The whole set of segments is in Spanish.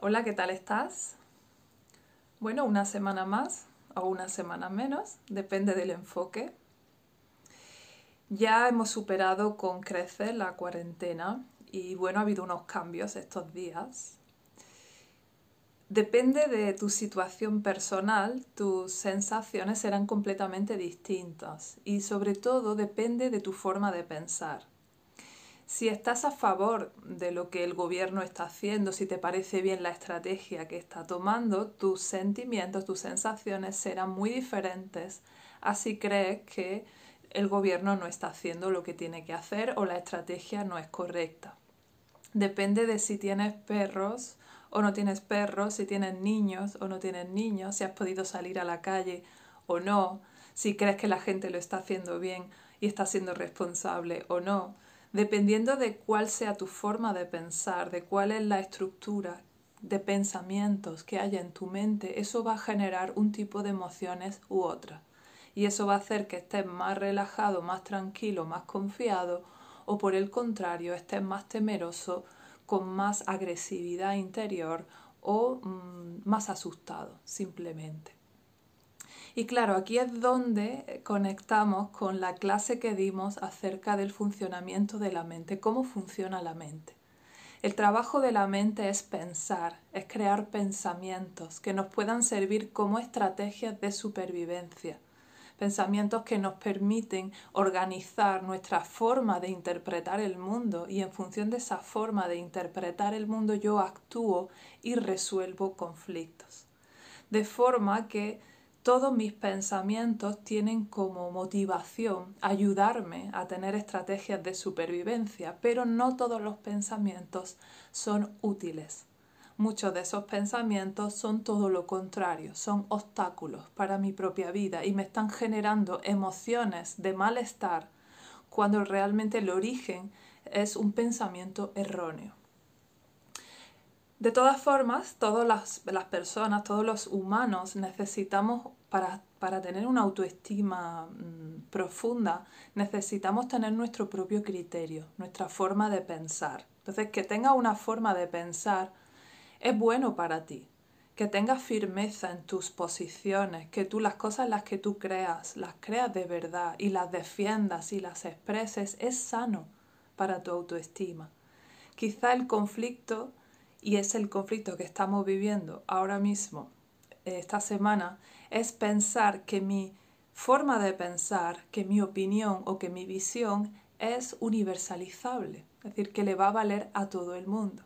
Hola, ¿qué tal estás? Bueno, una semana más o una semana menos, depende del enfoque. Ya hemos superado con creces la cuarentena y bueno, ha habido unos cambios estos días. Depende de tu situación personal, tus sensaciones serán completamente distintas y sobre todo depende de tu forma de pensar. Si estás a favor de lo que el gobierno está haciendo, si te parece bien la estrategia que está tomando, tus sentimientos, tus sensaciones serán muy diferentes así crees que el gobierno no está haciendo lo que tiene que hacer o la estrategia no es correcta. Depende de si tienes perros o no tienes perros, si tienes niños o no tienes niños, si has podido salir a la calle o no, si crees que la gente lo está haciendo bien y está siendo responsable o no dependiendo de cuál sea tu forma de pensar, de cuál es la estructura de pensamientos que haya en tu mente, eso va a generar un tipo de emociones u otra. Y eso va a hacer que estés más relajado, más tranquilo, más confiado, o por el contrario, estés más temeroso, con más agresividad interior o mm, más asustado, simplemente. Y claro, aquí es donde conectamos con la clase que dimos acerca del funcionamiento de la mente, cómo funciona la mente. El trabajo de la mente es pensar, es crear pensamientos que nos puedan servir como estrategias de supervivencia, pensamientos que nos permiten organizar nuestra forma de interpretar el mundo y en función de esa forma de interpretar el mundo yo actúo y resuelvo conflictos. De forma que todos mis pensamientos tienen como motivación ayudarme a tener estrategias de supervivencia, pero no todos los pensamientos son útiles. Muchos de esos pensamientos son todo lo contrario, son obstáculos para mi propia vida y me están generando emociones de malestar cuando realmente el origen es un pensamiento erróneo. De todas formas, todas las, personas, todos los humanos necesitamos, para, para tener una autoestima mm, profunda, necesitamos tener nuestro propio criterio, nuestra forma de pensar. Entonces, que tengas una forma de pensar es bueno para ti. Que tengas firmeza en tus posiciones, que tú las cosas las que tú creas, las creas de verdad y las defiendas y las expreses, es sano para tu autoestima. Quizá el conflicto y es el conflicto que estamos viviendo ahora mismo, esta semana, es pensar que mi forma de pensar, que mi opinión o que mi visión es universalizable, es decir, que le va a valer a todo el mundo.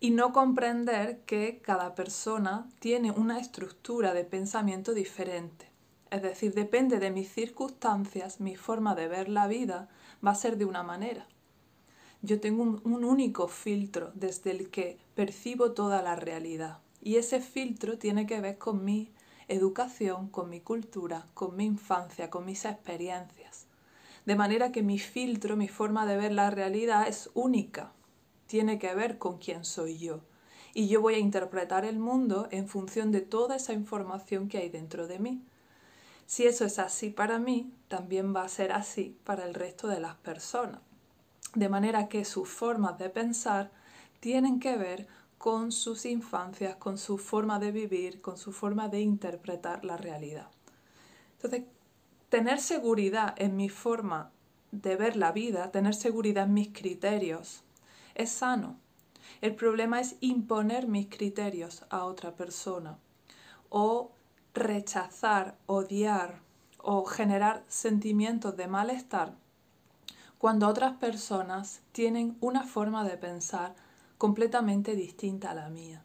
Y no comprender que cada persona tiene una estructura de pensamiento diferente. Es decir, depende de mis circunstancias, mi forma de ver la vida va a ser de una manera yo tengo un, único filtro desde el que percibo toda la realidad. Y ese filtro tiene que ver con mi educación, con mi cultura, con mi infancia, con mis experiencias. De manera que mi filtro, mi forma de ver la realidad es única. Tiene que ver con quién soy yo. Y yo voy a interpretar el mundo en función de toda esa información que hay dentro de mí. Si eso es así para mí, también va a ser así para el resto de las personas de manera que sus formas de pensar tienen que ver con sus infancias, con su forma de vivir, con su forma de interpretar la realidad. Entonces, tener seguridad en mi forma de ver la vida, tener seguridad en mis criterios, es sano. El problema es imponer mis criterios a otra persona o rechazar, odiar o generar sentimientos de malestar cuando otras personas tienen una forma de pensar completamente distinta a la mía.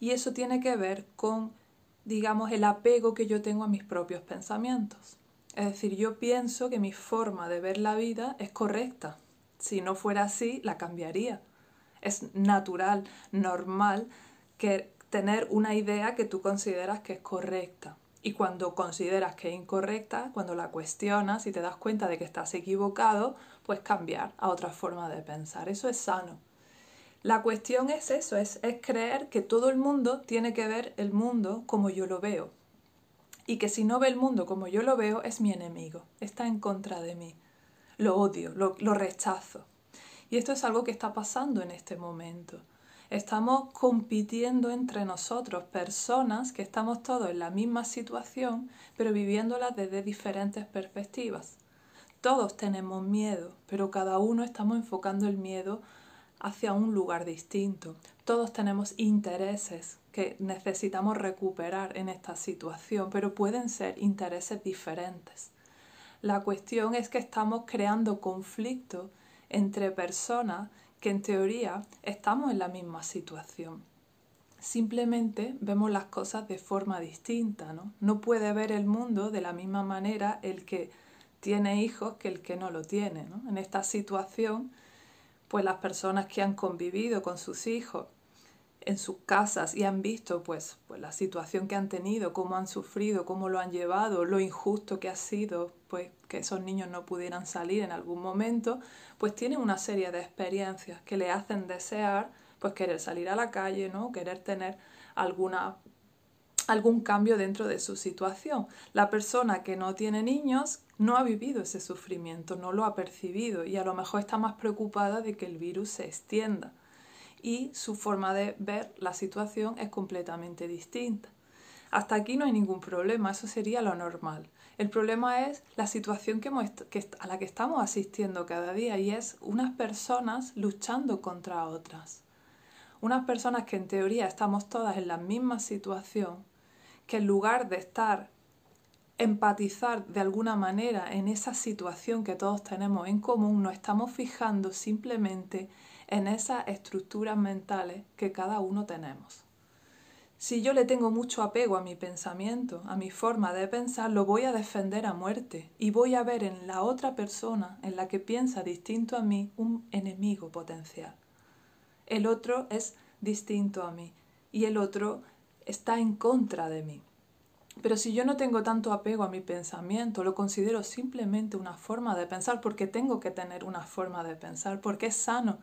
Y eso tiene que ver con, digamos, el apego que yo tengo a mis propios pensamientos. Es decir, yo pienso que mi forma de ver la vida es correcta. Si no fuera así, la cambiaría. Es natural, normal, que tener una idea que tú consideras que es correcta. Y cuando consideras que es incorrecta, cuando la cuestionas y te das cuenta de que estás equivocado, pues cambiar a otra forma de pensar. Eso es sano. La cuestión es eso, es, es creer que todo el mundo tiene que ver el mundo como yo lo veo. Y que si no ve el mundo como yo lo veo, es mi enemigo, está en contra de mí. Lo odio, lo, lo rechazo. Y esto es algo que está pasando en este momento. Estamos compitiendo entre nosotros, personas que estamos todos en la misma situación, pero viviéndola desde diferentes perspectivas. Todos tenemos miedo, pero cada uno estamos enfocando el miedo hacia un lugar distinto. Todos tenemos intereses que necesitamos recuperar en esta situación, pero pueden ser intereses diferentes. La cuestión es que estamos creando conflicto entre personas que en teoría estamos en la misma situación. Simplemente vemos las cosas de forma distinta, ¿no? No puede ver el mundo de la misma manera el que tiene hijos que el que no lo tiene, ¿no? En esta situación, pues las personas que han convivido con sus hijos en sus casas y han visto pues, pues la situación que han tenido, cómo han sufrido, cómo lo han llevado, lo injusto que ha sido pues que esos niños no pudieran salir en algún momento, pues tienen una serie de experiencias que le hacen desear pues querer salir a la calle, ¿no? querer tener alguna algún cambio dentro de su situación. La persona que no tiene niños no ha vivido ese sufrimiento, no lo ha percibido y a lo mejor está más preocupada de que el virus se extienda y su forma de ver la situación es completamente distinta. Hasta aquí no hay ningún problema, eso sería lo normal. El problema es la situación que, a la que estamos asistiendo cada día y es unas personas luchando contra otras. Unas personas que en teoría estamos todas en la misma situación, que en lugar de estar empatizar de alguna manera en esa situación que todos tenemos en común, nos estamos fijando simplemente en esas estructuras mentales que cada uno tenemos. Si yo le tengo mucho apego a mi pensamiento, a mi forma de pensar, lo voy a defender a muerte y voy a ver en la otra persona, en la que piensa distinto a mí, un enemigo potencial. El otro es distinto a mí y el otro está en contra de mí. Pero si yo no tengo tanto apego a mi pensamiento, lo considero simplemente una forma de pensar porque tengo que tener una forma de pensar, porque es sano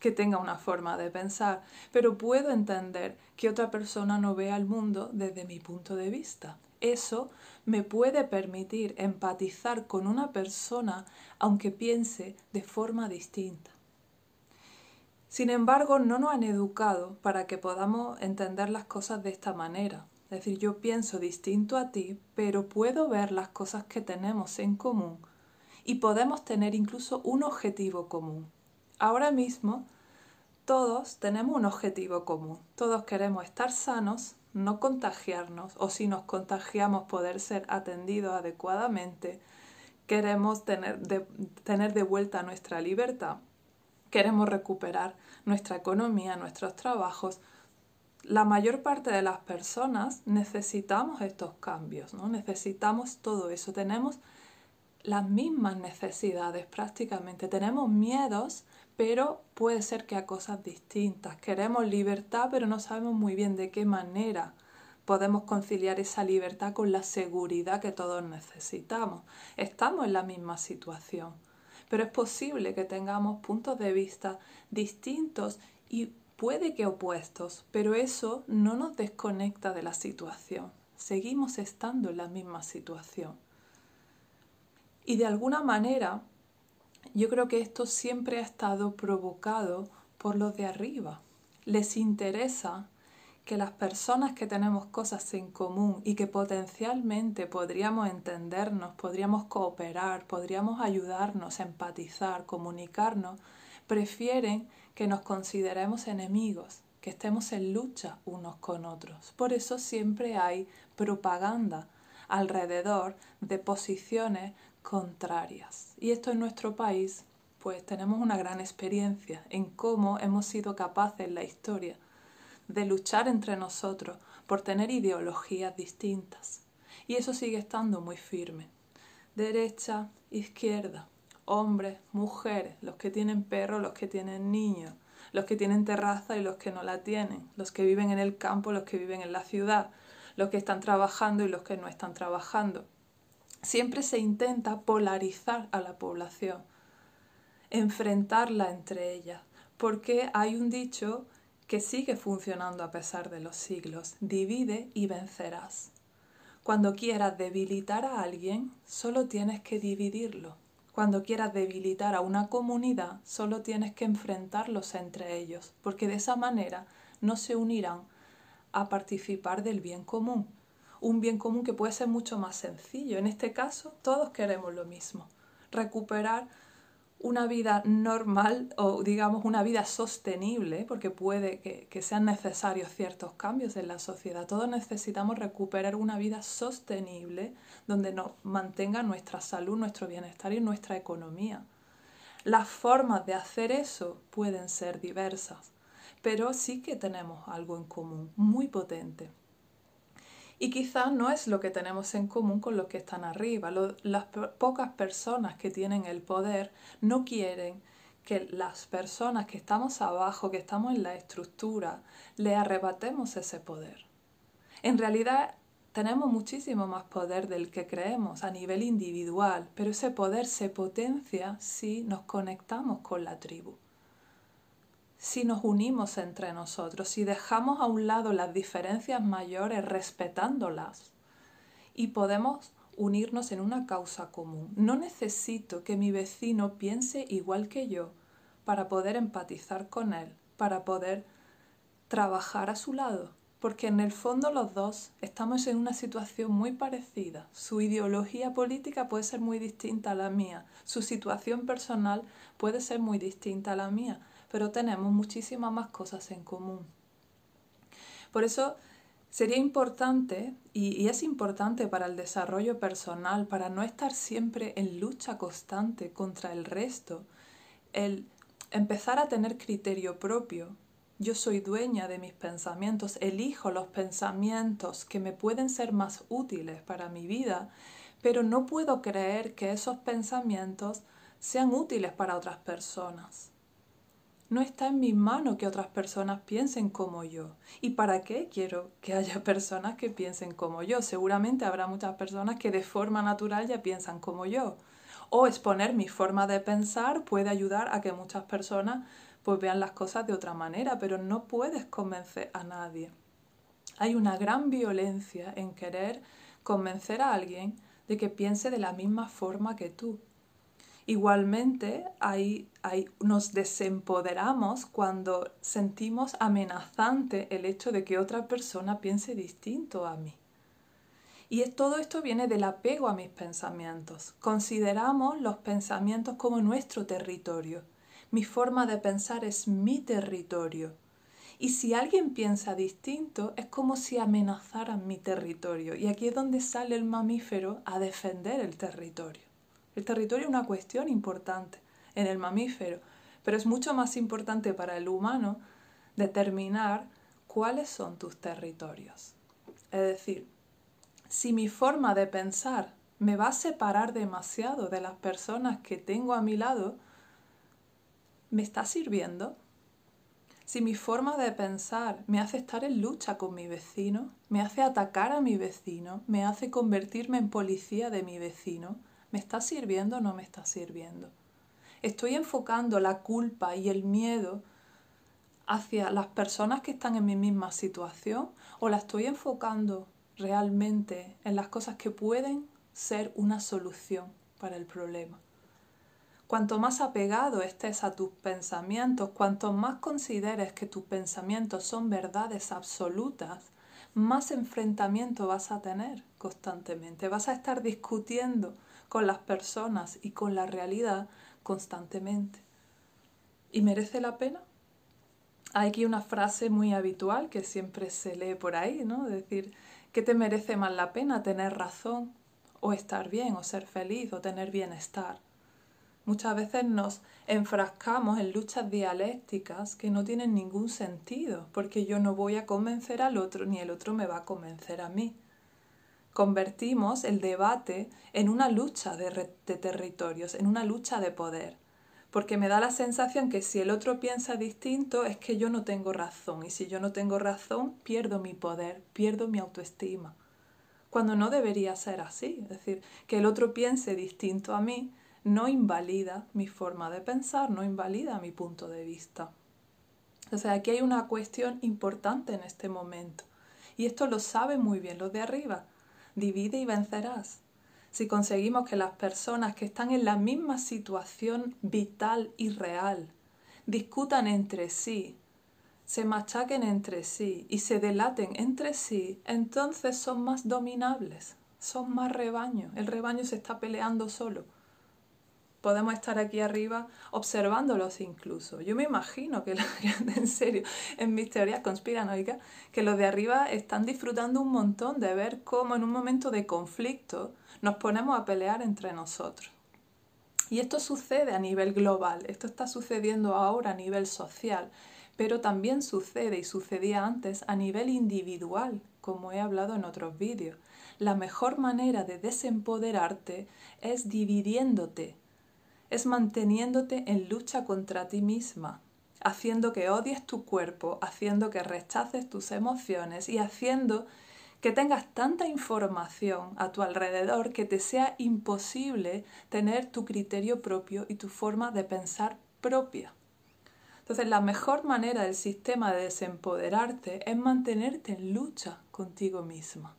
que tenga una forma de pensar, pero puedo entender que otra persona no vea el mundo desde mi punto de vista. Eso me puede permitir empatizar con una persona aunque piense de forma distinta. Sin embargo, no nos han educado para que podamos entender las cosas de esta manera. Es decir, yo pienso distinto a ti, pero puedo ver las cosas que tenemos en común y podemos tener incluso un objetivo común. Ahora mismo todos tenemos un objetivo común. Todos queremos estar sanos, no contagiarnos o si nos contagiamos poder ser atendidos adecuadamente. Queremos tener de, tener de vuelta nuestra libertad. Queremos recuperar nuestra economía, nuestros trabajos. La mayor parte de las personas necesitamos estos cambios, ¿no? Necesitamos todo eso. Tenemos las mismas necesidades prácticamente. Tenemos miedos pero puede ser que a cosas distintas. Queremos libertad, pero no sabemos muy bien de qué manera podemos conciliar esa libertad con la seguridad que todos necesitamos. Estamos en la misma situación, pero es posible que tengamos puntos de vista distintos y puede que opuestos, pero eso no nos desconecta de la situación. Seguimos estando en la misma situación. Y de alguna manera yo creo que esto siempre ha estado provocado por los de arriba. Les interesa que las personas que tenemos cosas en común y que potencialmente podríamos entendernos, podríamos cooperar, podríamos ayudarnos, empatizar, comunicarnos, prefieren que nos consideremos enemigos, que estemos en lucha unos con otros. Por eso siempre hay propaganda alrededor de posiciones contrarias. Y esto en nuestro país, pues tenemos una gran experiencia en cómo hemos sido capaces en la historia de luchar entre nosotros por tener ideologías distintas. Y eso sigue estando muy firme. Derecha, izquierda, hombres, mujeres, los que tienen perros, los que tienen niños, los que tienen terraza y los que no la tienen, los que viven en el campo, los que viven en la ciudad, los que están trabajando y los que no están trabajando siempre se intenta polarizar a la población, enfrentarla entre ellas, porque hay un dicho que sigue funcionando a pesar de los siglos, divide y vencerás. Cuando quieras debilitar a alguien, solo tienes que dividirlo. Cuando quieras debilitar a una comunidad, solo tienes que enfrentarlos entre ellos, porque de esa manera no se unirán a participar del bien común. Un bien común que puede ser mucho más sencillo. En este caso, todos queremos lo mismo. Recuperar una vida normal o digamos una vida sostenible, porque puede que, sean necesarios ciertos cambios en la sociedad. Todos necesitamos recuperar una vida sostenible donde nos mantenga nuestra salud, nuestro bienestar y nuestra economía. Las formas de hacer eso pueden ser diversas, pero sí que tenemos algo en común, muy potente. Y quizás no es lo que tenemos en común con los que están arriba. las pocas personas que tienen el poder no quieren que las personas que estamos abajo, que estamos en la estructura, le arrebatemos ese poder. En realidad tenemos muchísimo más poder del que creemos a nivel individual, pero ese poder se potencia si nos conectamos con la tribu si nos unimos entre nosotros, si dejamos a un lado las diferencias mayores respetándolas y podemos unirnos en una causa común. No necesito que mi vecino piense igual que yo para poder empatizar con él, para poder trabajar a su lado, porque en el fondo los dos estamos en una situación muy parecida. Su ideología política puede ser muy distinta a la mía, su situación personal puede ser muy distinta a la mía, pero tenemos muchísimas más cosas en común. Por eso sería importante, y, es importante para el desarrollo personal, para no estar siempre en lucha constante contra el resto, el empezar a tener criterio propio. Yo soy dueña de mis pensamientos, elijo los pensamientos que me pueden ser más útiles para mi vida, pero no puedo creer que esos pensamientos sean útiles para otras personas. No está en mi mano que otras personas piensen como yo. ¿Y para qué quiero que haya personas que piensen como yo? Seguramente habrá muchas personas que de forma natural ya piensan como yo. O exponer mi forma de pensar puede ayudar a que muchas personas pues vean las cosas de otra manera, pero no puedes convencer a nadie. Hay una gran violencia en querer convencer a alguien de que piense de la misma forma que tú. Igualmente, nos desempoderamos cuando sentimos amenazante el hecho de que otra persona piense distinto a mí. Y todo esto viene del apego a mis pensamientos. Consideramos los pensamientos como nuestro territorio. Mi forma de pensar es mi territorio. Y si alguien piensa distinto, es como si amenazaran mi territorio. Y aquí es donde sale el mamífero a defender el territorio. El territorio es una cuestión importante en el mamífero, pero es mucho más importante para el humano determinar cuáles son tus territorios. Es decir, si mi forma de pensar me va a separar demasiado de las personas que tengo a mi lado, ¿me está sirviendo? Si mi forma de pensar me hace estar en lucha con mi vecino, me hace atacar a mi vecino, me hace convertirme en policía de mi vecino, ¿Me está sirviendo o no me está sirviendo? Estoy enfocando la culpa y el miedo hacia las personas que están en mi misma situación o la estoy enfocando realmente en las cosas que pueden ser una solución para el problema. Cuanto más apegado estés a tus pensamientos, cuanto más consideres que tus pensamientos son verdades absolutas, más enfrentamiento vas a tener constantemente. Vas a estar discutiendo con las personas y con la realidad constantemente. ¿Y merece la pena? Hay aquí una frase muy habitual que siempre se lee por ahí, ¿no? Decir, ¿qué te merece más la pena? ¿Tener razón? ¿O estar bien? ¿O ser feliz? ¿O tener bienestar? Muchas veces nos enfrascamos en luchas dialécticas que no tienen ningún sentido, porque yo no voy a convencer al otro ni el otro me va a convencer a mí convertimos el debate en una lucha de, territorios, en una lucha de poder. Porque me da la sensación que si el otro piensa distinto es que yo no tengo razón y si yo no tengo razón pierdo mi poder, pierdo mi autoestima. Cuando no debería ser así. Es decir, que el otro piense distinto a mí no invalida mi forma de pensar, no invalida mi punto de vista. O sea, aquí hay una cuestión importante en este momento. Y esto lo saben muy bien los de arriba divide y vencerás. si conseguimos que las personas que están en la misma situación vital y real discutan entre sí, se machaquen entre sí y se delaten entre sí, entonces son más dominables, son más rebaño. El rebaño se está peleando solo. Podemos estar aquí arriba observándolos incluso. Yo me imagino que, en serio, en mis teorías conspiranoicas, que los de arriba están disfrutando un montón de ver cómo en un momento de conflicto nos ponemos a pelear entre nosotros. Y esto sucede a nivel global, esto está sucediendo ahora a nivel social, pero también sucede y sucedía antes a nivel individual, como he hablado en otros vídeos. La mejor manera de desempoderarte es dividiéndote, es manteniéndote en lucha contra ti misma, haciendo que odies tu cuerpo, haciendo que rechaces tus emociones y haciendo que tengas tanta información a tu alrededor que te sea imposible tener tu criterio propio y tu forma de pensar propia. Entonces, la mejor manera del sistema de desempoderarte es mantenerte en lucha contigo misma.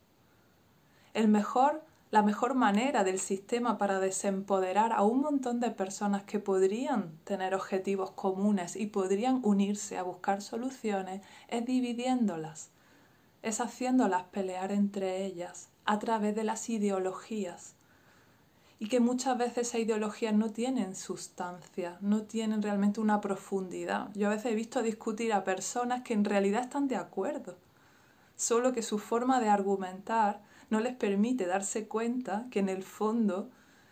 El mejor, la mejor manera del sistema para desempoderar a un montón de personas que podrían tener objetivos comunes y podrían unirse a buscar soluciones es dividiéndolas, es haciéndolas pelear entre ellas a través de las ideologías y que muchas veces esas ideologías no tienen sustancia, no tienen realmente una profundidad. Yo a veces he visto discutir a personas que en realidad están de acuerdo, solo que su forma de argumentar no les permite darse cuenta que en el fondo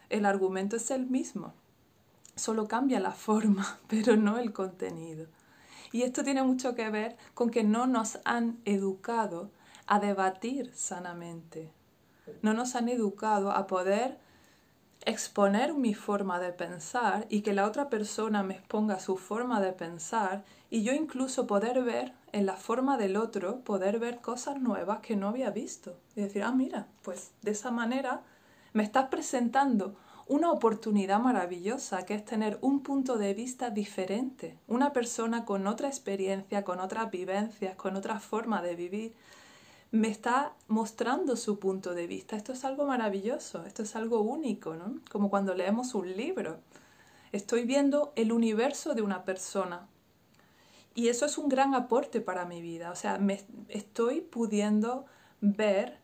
el argumento es el mismo, solo cambia la forma, pero no el contenido. Y esto tiene mucho que ver con que no nos han educado a debatir sanamente, no nos han educado a poder exponer mi forma de pensar y que la otra persona me exponga su forma de pensar y yo incluso poder ver en la forma del otro, poder ver cosas nuevas que no había visto. Y decir, ah, mira, pues de esa manera me estás presentando una oportunidad maravillosa que es tener un punto de vista diferente, una persona con otra experiencia, con otras vivencias, con otra forma de vivir me está mostrando su punto de vista. Esto es algo maravilloso, esto es algo único, ¿no? Como cuando leemos un libro. Estoy viendo el universo de una persona. Y eso es un gran aporte para mi vida. O sea, me estoy pudiendo ver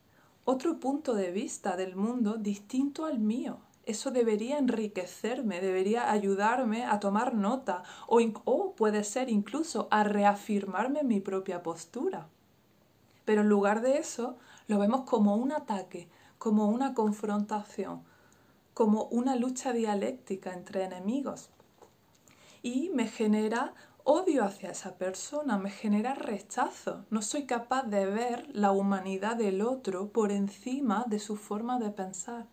otro punto de vista del mundo distinto al mío. Eso debería enriquecerme, debería ayudarme a tomar nota o, o puede ser incluso a reafirmarme mi propia postura. Pero en lugar de eso, lo vemos como un ataque, como una confrontación, como una lucha dialéctica entre enemigos. Y me genera odio hacia esa persona, me genera rechazo. No soy capaz de ver la humanidad del otro por encima de su forma de pensar.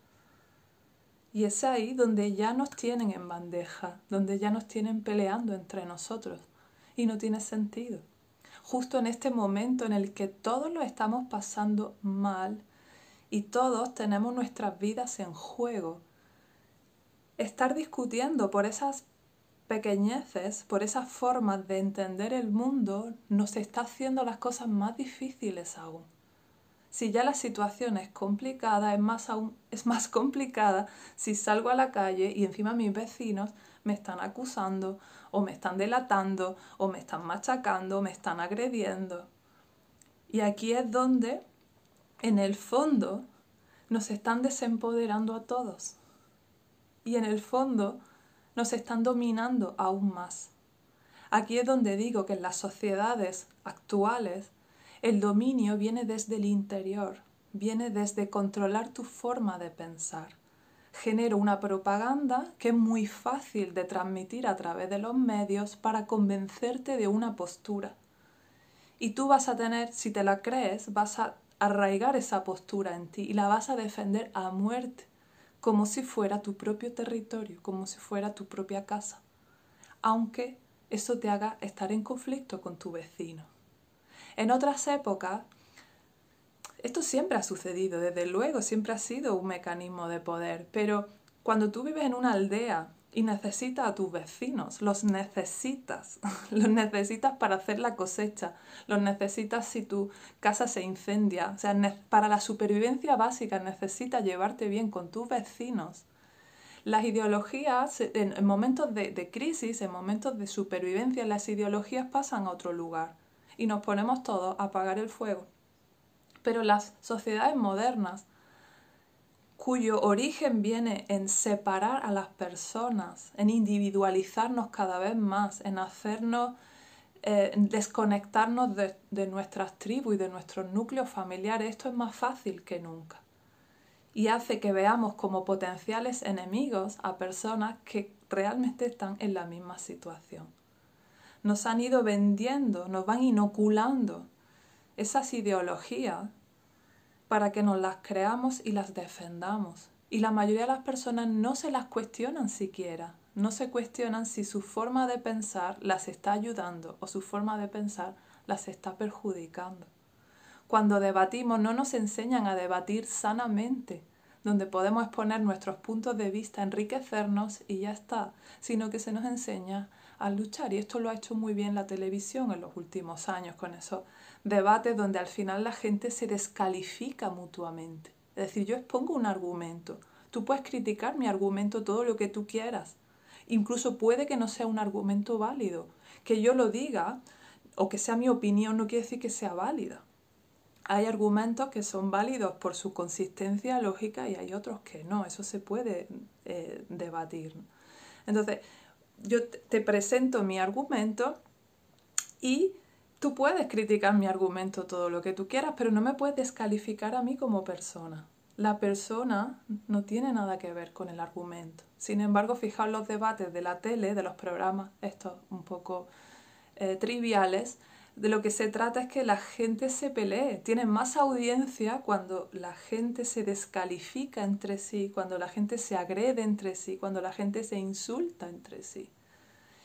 Y es ahí donde ya nos tienen en bandeja, donde ya nos tienen peleando entre nosotros. Y no tiene sentido justo en este momento en el que todos lo estamos pasando mal y todos tenemos nuestras vidas en juego. Estar discutiendo por esas pequeñeces, por esas formas de entender el mundo, nos está haciendo las cosas más difíciles aún. Si ya la situación es complicada, es más, aún, es más complicada si salgo a la calle y encima mis vecinos me están acusando o me están delatando o me están machacando, o me están agrediendo. Y aquí es donde, en el fondo, nos están desempoderando a todos. Y en el fondo, nos están dominando aún más. Aquí es donde digo que en las sociedades actuales el dominio viene desde el interior, viene desde controlar tu forma de pensar genero una propaganda que es muy fácil de transmitir a través de los medios para convencerte de una postura. Y tú vas a tener, si te la crees, vas a arraigar esa postura en ti y la vas a defender a muerte, como si fuera tu propio territorio, como si fuera tu propia casa, aunque eso te haga estar en conflicto con tu vecino. En otras épocas esto siempre ha sucedido, desde luego, siempre ha sido un mecanismo de poder, pero cuando tú vives en una aldea y necesitas a tus vecinos, los necesitas, los necesitas para hacer la cosecha, los necesitas si tu casa se incendia, o sea, para la supervivencia básica necesitas llevarte bien con tus vecinos. Las ideologías, en momentos de, de crisis, en momentos de supervivencia, las ideologías pasan a otro lugar y nos ponemos todos a apagar el fuego. Pero las sociedades modernas, cuyo origen viene en separar a las personas, en individualizarnos cada vez más, en hacernos eh, desconectarnos de, de nuestras tribus y de nuestros núcleos familiares, esto es más fácil que nunca. Y hace que veamos como potenciales enemigos a personas que realmente están en la misma situación. Nos han ido vendiendo, nos van inoculando esas ideologías para que nos las creamos y las defendamos. Y la mayoría de las personas no se las cuestionan siquiera, no se cuestionan si su forma de pensar las está ayudando o su forma de pensar las está perjudicando. Cuando debatimos no nos enseñan a debatir sanamente, donde podemos exponer nuestros puntos de vista, enriquecernos y ya está, sino que se nos enseña a luchar. Y esto lo ha hecho muy bien la televisión en los últimos años con esos debates donde al final la gente se descalifica mutuamente. Es decir, yo expongo un argumento. Tú puedes criticar mi argumento todo lo que tú quieras. Incluso puede que no sea un argumento válido. Que yo lo diga o que sea mi opinión no quiere decir que sea válida. Hay argumentos que son válidos por su consistencia lógica y hay otros que no. Eso se puede eh, debatir. Entonces, yo te presento mi argumento y tú puedes criticar mi argumento todo lo que tú quieras, pero no me puedes descalificar a mí como persona. La persona no tiene nada que ver con el argumento. Sin embargo, fijaos los debates de la tele, de los programas, estos un poco eh, triviales, de lo que se trata es que la gente se pelee. Tiene más audiencia cuando la gente se descalifica entre sí, cuando la gente se agrede entre sí, cuando la gente se insulta entre sí.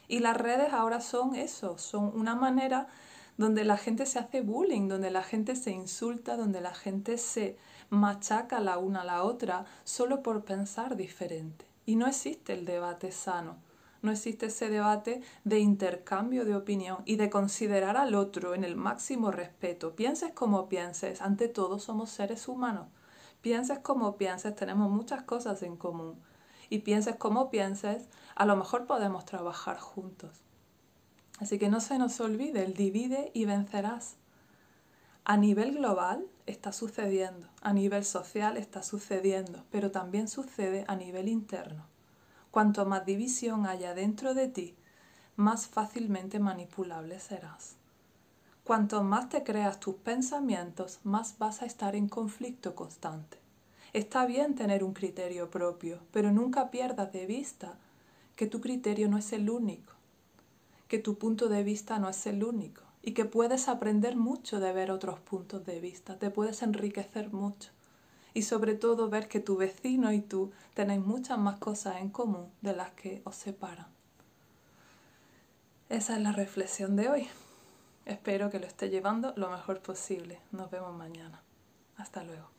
Y las redes ahora son eso, son una manera donde la gente se hace bullying, donde la gente se insulta, donde la gente se machaca la una a la otra solo por pensar diferente. Y no existe el debate sano no existe ese debate de intercambio de opinión y de considerar al otro en el máximo respeto. Pienses como pienses, ante todo somos seres humanos. Pienses como pienses, tenemos muchas cosas en común. Y pienses como pienses, a lo mejor podemos trabajar juntos. Así que no se nos olvide, el divide y vencerás. A nivel global está sucediendo, a nivel social está sucediendo, pero también sucede a nivel interno. Cuanto más división haya dentro de ti, más fácilmente manipulable serás. Cuanto más te creas tus pensamientos, más vas a estar en conflicto constante. Está bien tener un criterio propio, pero nunca pierdas de vista que tu criterio no es el único, que tu punto de vista no es el único y que puedes aprender mucho de ver otros puntos de vista, te puedes enriquecer mucho y sobre todo ver que tu vecino y tú tenéis muchas más cosas en común de las que os separan. Esa es la reflexión de hoy. Espero que lo esté llevando lo mejor posible. Nos vemos mañana. Hasta luego.